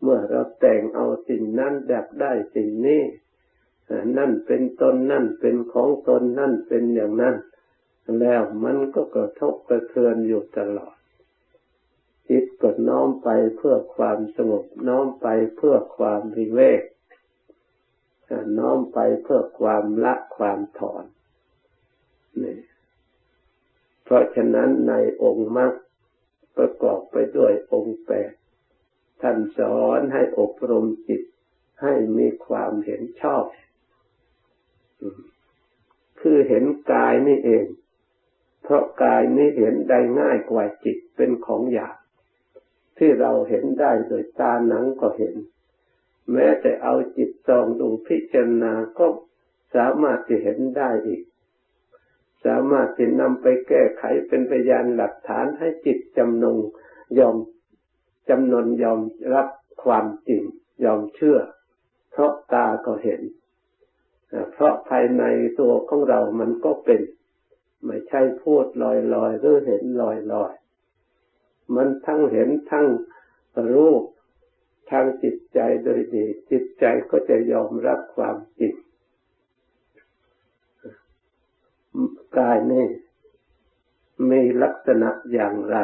เมื่อเราแต่งเอาสิ่งนั้นดับได้สิ่งนี้นั่นเป็นตนนั่นเป็นของตนนั่นเป็นอย่างนั้น แล้วมันก็กระทบกระเทือนอยู่ตลอด จิตก็น้อมไปเพื่อความสงบน้อมไปเพื่อความวิเวกน้อมไปเพื่อความละความถอนนี่เพราะฉะนั้นในองค์มรรคประกอบไปด้วยองค์แปด ท่านสอนให้อบรมจิตให้มีความเห็นชอบ คือเห็นกายนี่เอง เพราะกายนี้เห็นได้ง่ายกว่าจิตเป็นของหยาบที่เราเห็นได้โดยตาหนังก็เห็น แม้แต่เอาจิตซองดูพิจารณาก็สามารถจะเห็นได้อีก สามารถจะนำไปแก้ไขเป็นพยานหลักฐานให้จิตจำนงยอม จำนวนยอมรับความจริงยอมเชื่อ เพราะตาก็เห็น เพราะภายในตัวของเรามันก็เป็น ไม่ใช่พูดลอยๆหรือเห็นลอยๆ มันทั้งเห็นทั้งรู้ทางจิตใจโดยดี จิตใจก็จะยอมรับความจริงกายนี่มีลักษณะอย่างไร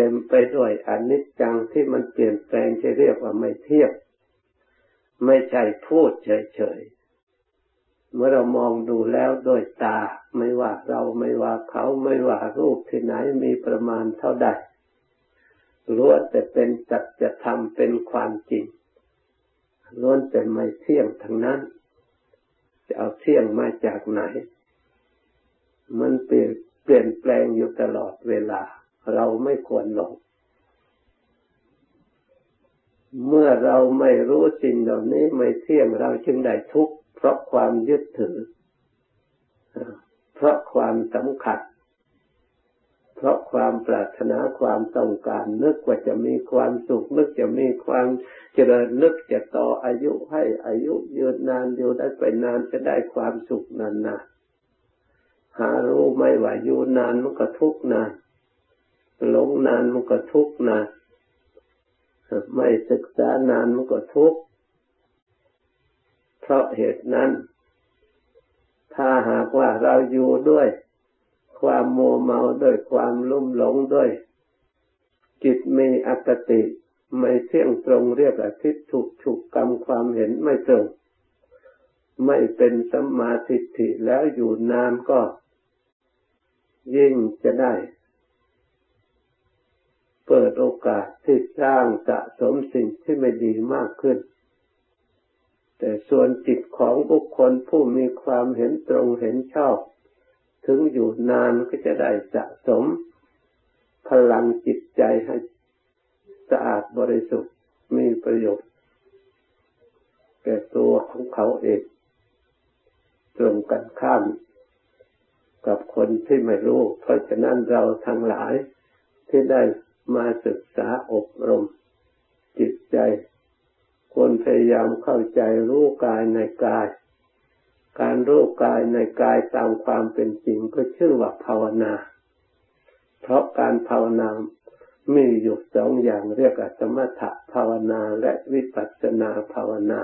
เต็มไปด้วยอนิจจังที่มันเปลี่ยนแปลงจะเรียกว่าไม่เที่ยงไม่ใช่พูดเฉยๆ เมื่อเรามองดูแล้วด้วยตา ไม่ว่าเราไม่ว่าเขาไม่ว่ารูปที่ไหนมีประมาณเท่าใดล้วนแต่เป็นจัจธรรมเป็นความจริงล้วนแต่ไม่เที่ยงทั้งนั้น จะเอาเที่ยงมาจากไหน มันเปลี่ยนเปลี่ยนแปลงอยู่ตลอดเวลา เราไม่ควรหลง เมื่อเราไม่รู้สิ่งเหล่านี้ไม่เที่ยงเราจึงได้ทุกข์เพราะความยึดถือ เพราะความสำคัญ เพราะความปรารถนาความต้องการ นึกว่าจะมีความสุข นึกจะมีความเจริญนึกจะต่ออายุให้อายุยืนนานอยู่ได้ไปนานจะได้ความสุขนานๆหารู้ไม่ว่าอยู่นานมันก็ทุกข์นาน หลงนานมันก็ทุกข์นะไม่ศึกษานานมันก็ทุกข์เพราะเหตุนั้น ถ้าหากว่าเราอยู่ด้วย ความโมเมาด้วยความลุ่มหลงด้วย จิตมีอคติไม่เที่ยงตรงเรียกอาทิตถูกถูกกรรมความเห็นไม่ตรง ไม่เป็นสัมมาทิฏฐิแล้วอยู่นานก็ ยิ่งจะได้ ปิดโอกาสที่สร้างสะสมสิ่งที่ไม่ดีมากขึ้น แต่ส่วนจิตของบุคคลผู้มีความเห็นตรงเห็นชอบ ถึงอยู่นานก็จะได้สะสม พลังจิตใจให้สะอาดบริสุทธิ์มีประโยชน์แก่ตัวของเขาเอง ตรงกันข้ามกับคนที่ไม่รู้ เพราะฉะนั้นเราทั้งหลายที่ได้ มาศึกษาอบรม จิตใจควรพยายามเข้าใจรู้กายในกาย การรู้กายในกายตามความเป็นจริงก็ชื่อว่าภาวนา เพราะการภาวนามีอยู่สองอย่างเรียกสมถะภาวนาและวิปัสสนาภาวนา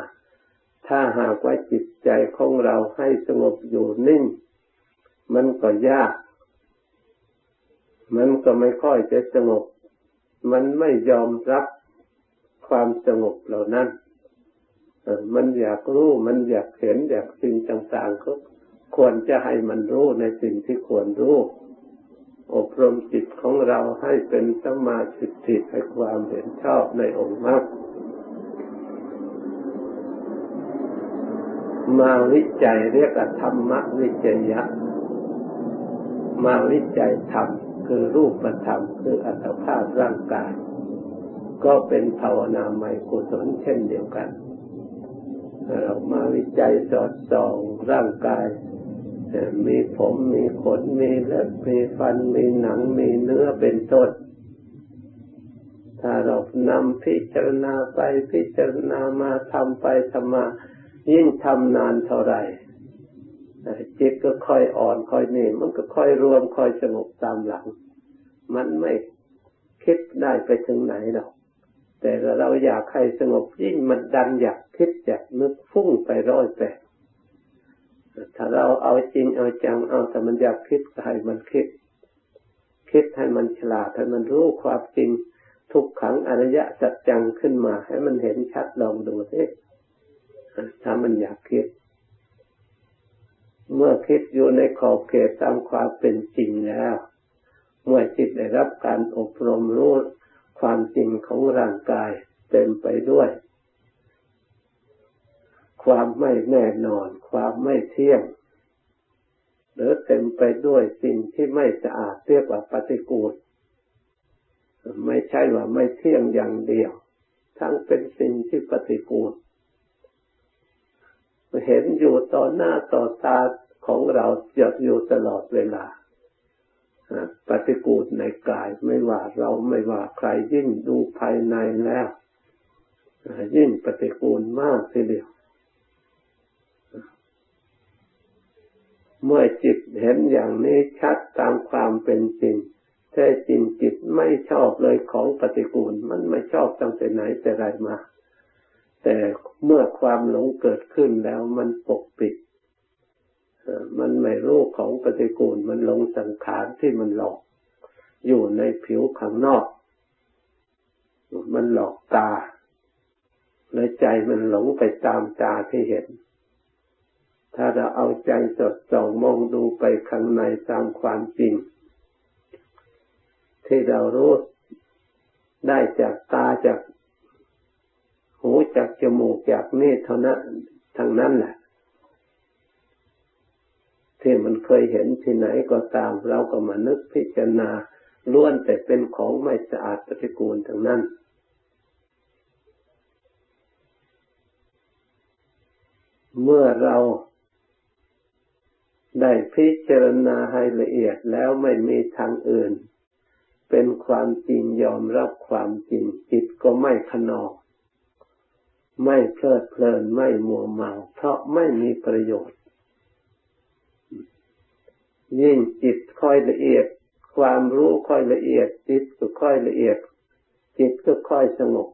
ถ้าหากว่าจิตใจของเราให้สงบอยู่นิ่ง มันก็ยาก มันก็ไม่ค่อยจะสงบ มันไม่ยอมรับความสงบเหล่านั้น มันอยากรู้ มันอยากเห็น อยากสิ่งต่างๆก็ควรจะให้มันรู้ในสิ่งที่ควรรู้ อบรมจิตของเราให้เป็นสมาธิิให้ความเห็นชอบในองค์มรรค มาวิจัยเรียกธรรมวิจัยะ มาวิจัยธรรม คือรูปธรรมคืออัตภาพร่างกาย ก็เป็นภาวนาใหม่กุศลเช่นเดียวกันเรามาวิจัยสอดส่องร่างกาย มีผมมีขนมีเล็บมีฟันมีหนังมีเนื้อเป็นต้นถ้าเรานำพิจารณาไปพิจารณามาทำไปทำมายิ่งทำนานเท่าไหร่ จิตก็ค่อยอ่อนค่อยนี่มันก็ค่อยรวมค่อยสงบตามหลัง มันไม่คิดได้ไปถึงไหนหรอกแต่เราอยากให้สงบยิ่งมันดันอยากคิดอยากนึกฟุ้งไปร้อยแปดถ้าเราเอาจริงเอาจังเอาแต่มันอยากคิดให้มันคิด คิดให้มันฉลาดให้มันรู้ความจริงทุกขังอริยสัจจังขึ้นมา ให้มันเห็นชัดลองดูสิถ้ามันอยากคิด เมื่อคิดอยู่ในขอบเขตตามความเป็นจริงแล้ว เมื่อจิตได้รับการอบรมรู้ความจริงของร่างกายเต็มไปด้วย ความไม่แน่นอน ความไม่เที่ยง หรือเต็มไปด้วยสิ่งที่ไม่สะอาดเรียกว่าปฏิกูลไม่ใช่ว่าไม่เที่ยงอย่างเดียว ทั้งเป็นสิ่งที่ปฏิกูล เห็นอยู่ต่อหน้าต่อตาของเราเยอยู่ตลอดเวลาปฏิกูลในกายไม่ว่าเราไม่ว่าใครยิ่งดูภายในแล้วยิ่งปฏิกูลมากทีเดียว เมื่อจิตเห็นอย่างนี้ชัดตามความเป็นจริงแท้จริงจิตไม่ชอบเลยของปฏิกูล มันไม่ชอบตั้งแต่ไหนแต่ไรมา แต่เมื่อความหลงเกิดขึ้นแล้วมันปกปิด มันไม่รู้ของปฏิกูลมันหลงสังขารที่มันหลอกอยู่ในผิวข้างนอก มันหลอกตาและใจมันหลงไปตามตาที่เห็น ถ้าเราเอาใจสดส่องมองดูไปข้างในตามความจริง ที่เรารู้ได้จากตาจาก หูจากจมูกจากนี่เท่านั้นทั้งนั้นแหละที่มันเคยเห็นที่ไหนก็ตาม เราก็มานึกพิจารณาล้วนแต่เป็นของไม่สะอาดปฏิกูลทั้งนั้น เมื่อเราได้พิจารณาให้ละเอียดแล้วไม่มีทางอื่น เป็นความจริงยอมรับความจริงจิตก็ไม่ขนอง ไม่เพลิดเพลินไม่มัวเมาเพราะไม่มีประโยชน์ ยิ่งจิตค่อยละเอียด ความรู้ค่อยละเอียด จิตก็ค่อยละเอียด จิตก็ค่อยสงบ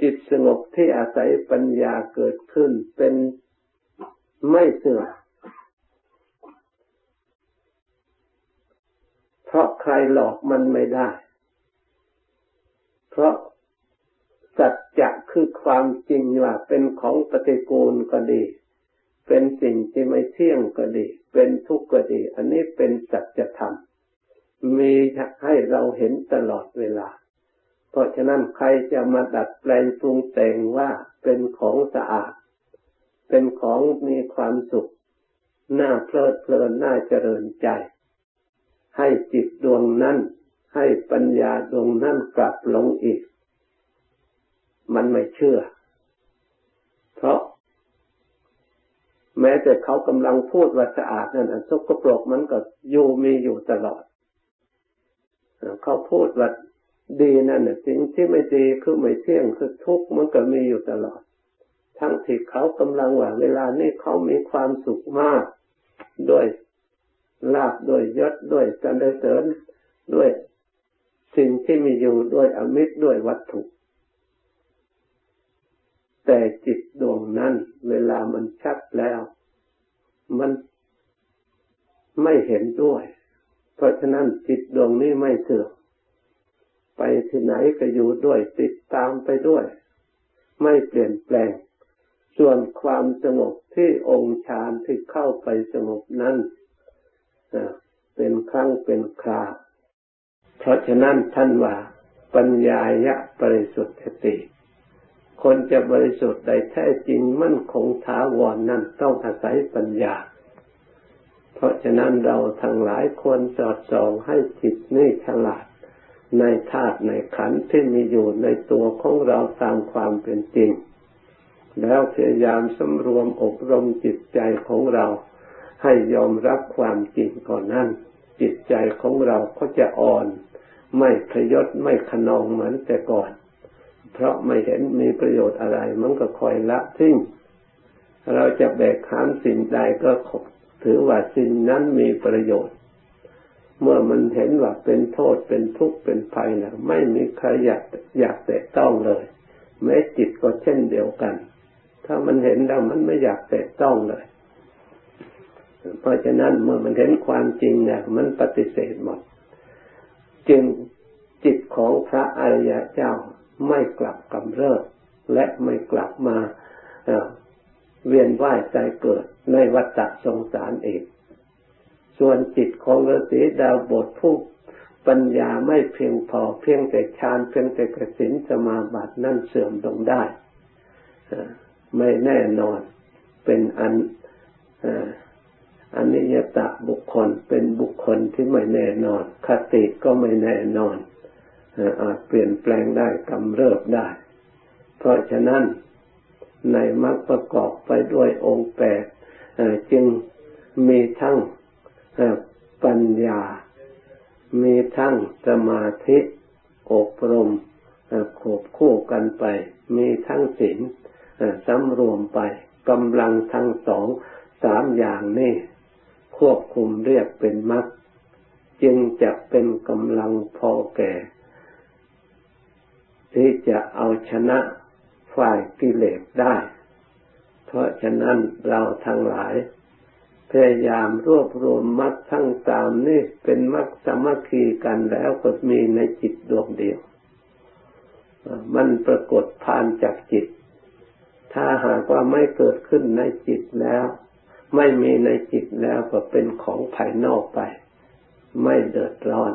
จิตสงบที่อาศัยปัญญาเกิดขึ้นเป็นไม่เสื่อมเพราะใครหลอกมันไม่ได้ เพราะสัจจะ คือความจริงว่าเป็นของปฏิกูลก็ดี เป็นสิ่งที่ไม่เที่ยงก็ดี เป็นทุกข์ก็ดี อันนี้เป็นสัจธรรม มีให้เราเห็นตลอดเวลา เพราะฉะนั้นใครจะมาดัดแปลงปรุงแต่งว่าเป็นของสะอาด เป็นของมีความสุข น่าเพลิดเพลิน น่าเจริญใจ ให้จิตดวงนั้น ให้ปัญญาดวงนั้นกลับลงอีก มันไม่เชื่อ เพราะ แม้แต่เขากำลังพูดว่าสะอาดนั่นสกปรกมันก็อยู่มีอยู่ตลอด เขาพูดว่าดีนั่นน่ะสิ่งที่ไม่ดีคือไม่เที่ยงคือทุกข์มันก็มีอยู่ตลอด ทั้งที่เขากำลังว่าเวลานี้เขามีความสุขมากด้วยลาบด้วยยศด้วยสรรเสริญด้วยสิ่งที่มีอยู่ด้วยอมิตรด้วยวัตถุ แต่จิตดวงนั้น เวลามันชัดแล้ว มันไม่เห็นด้วย เพราะฉะนั้นจิตดวงนี้ไม่เสื่อมไปที่ไหนก็อยู่ด้วย ติดตามไปด้วย ไม่เปลี่ยนแปลง ส่วนความสงบที่องค์ฌานที่เข้าไปสงบนั้นเป็นครั้งเป็นครา เพราะฉะนั้นท่านว่า ปัญญายะบริสุทธิติ คนจะบริสุทธิ์ได้แท้จริงมั่นคงถาวรนนั้นต้องอาศัยปัญญา เพราะฉะนั้นเราทั้งหลายควรสอดส่องให้จิตนี่ฉลาด ในธาตุในขันธ์ที่มีอยู่ในตัวของเราตามความเป็นจริง แล้วพยายามสำรวมอบรมจิตใจของเราให้ยอมรับความจริงก่อนนั้นจิตใจของเราก็จะอ่อน ไม่พยศไม่ขนองเหมือนแต่ก่อน เพราะไม่เห็นมีประโยชน์อะไร มันก็คอยละทิ้งเราจะแบกหามสิ่งใดก็ถือว่าสิ่งนั้นมีประโยชน์ เมื่อมันเห็นว่าเป็นโทษเป็นทุกข์เป็นภัยนะไม่มีใครอยากอยากแตะต้องเลย แม้จิตก็เช่นเดียวกัน ถ้ามันเห็นแล้วมันไม่อยากแตะต้องเลย เพราะฉะนั้นเมื่อมันเห็นความจริงเนี่ยมันปฏิเสธหมด จึงจิตของพระอริยเจ้า ไม่กลับกำเริบและไม่กลับมาเวียนว่ายใจเกิดในวัฏสงสารเองส่วนจิตของฤาษีดาวบทผู้ปัญญาไม่เพียงพอเพียงแต่ฌานเพียงแต่กสินสมาบัตินั่นเสื่อมลงได้ ไม่แน่นอนเป็นอันอันนิยตะบุคคลเป็นบุคคลที่ไม่แน่นอน คติก็ไม่แน่นอน อาจเปลี่ยนแปลงได้กำเริบได้ เพราะฉะนั้นในมรรคประกอบไปด้วยองค์แปดจึงมีทั้งปัญญา มีทั้งสมาธิอบรมขบคู่กันไป มีทั้งศีลสำรวมไปกำลังทั้งสองสามอย่างนี้ควบคุมเรียกเป็นมรรคจึงจะเป็นกำลังพอแก่ ที่จะเอาชนะฝ่ายกิเลสได้ เพราะฉะนั้นเราทั้งหลาย พยายามรวบรวมมรรคทั้งสามนี่เป็นมรรคสมัคคีกันแล้วก็มีในจิตดวงเดียว มันปรากฏผ่านจากจิต ถ้าหากว่าไม่เกิดขึ้นในจิตแล้ว ไม่มีในจิตแล้วก็เป็นของภายนอกไป ไม่เดือดร้อน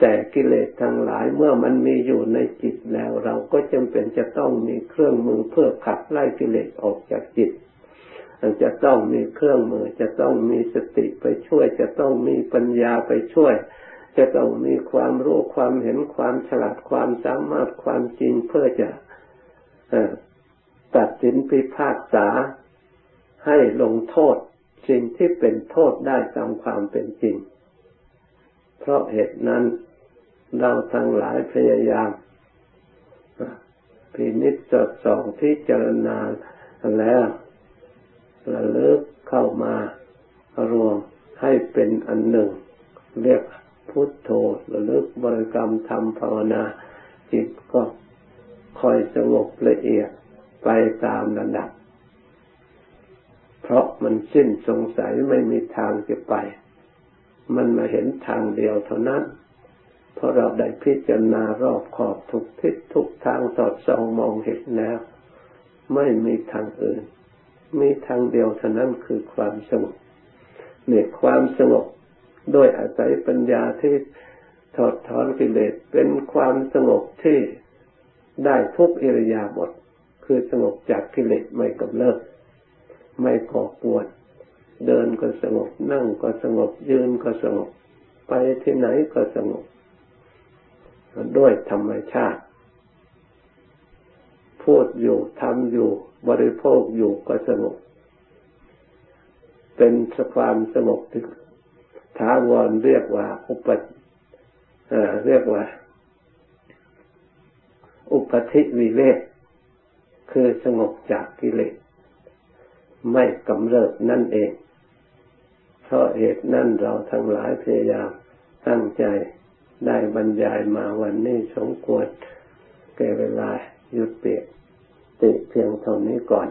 แต่กิเลสทั้งหลายเมื่อมันมีอยู่ในจิตแล้ว เราก็จำเป็นจะต้องมีเครื่องมือเพื่อขับไล่กิเลสออกจากจิตจะต้องมีเครื่องมือ จะต้องมีสติไปช่วย จะต้องมีปัญญาไปช่วย จะต้องมีความรู้ความเห็นความฉลาดความสามารถความจริงเพื่อจะตัดสินพิพากษาให้ลงโทษสิ่งที่เป็นโทษได้ตามความเป็นจริง เพราะเหตุนั้น เราทั้งหลายพยายามพินิจจดส่องพิจารณาแล้วระลึกเข้ามารวมให้เป็นอันหนึ่ง เรียกพุทโธระลึกบริกรรมทำภาวนา จิตก็คอยสงบละเอียดไปตามระดับ เพราะมันสิ้นสงสัยไม่มีทางจะไป มันมาเห็นทางเดียวเท่านั้น เพราะเราได้พิจารณารอบขอบทุกทิศทุกทางสอดส่องมองเห็นแล้ว ไม่มีทางอื่น มีทางเดียวเท่านั้นคือความสงบเนี่ยความสงบโดยอาศัยปัญญาที่ถอดถอนกิเลสเป็นความสงบที่ได้ทุกอิริยาบถคือสงบจากกิเลสไม่กำเริบไม่ก่อกวนเดินก็สงบนั่งก็สงบยืนก็สงบ ไปที่ไหนก็สงบ ด้วยธรรมชาติ พูดอยู่ทำอยู่ บริโภคอยู่ก็สงบเป็นสความสงบที่ถาวรเรียกว่า อุปเรียกว่า อุปธิวิเวกคือสงบจากกิเลสไม่กำเริบนั่นเอง เพราะเหตุนั้นเราทั้งหลายพยายามตั้งใจ ได้บรรยายมาวันนี้สมควรแก่เวลาหยุดเปียกติเพียงเท่านี้ก่อน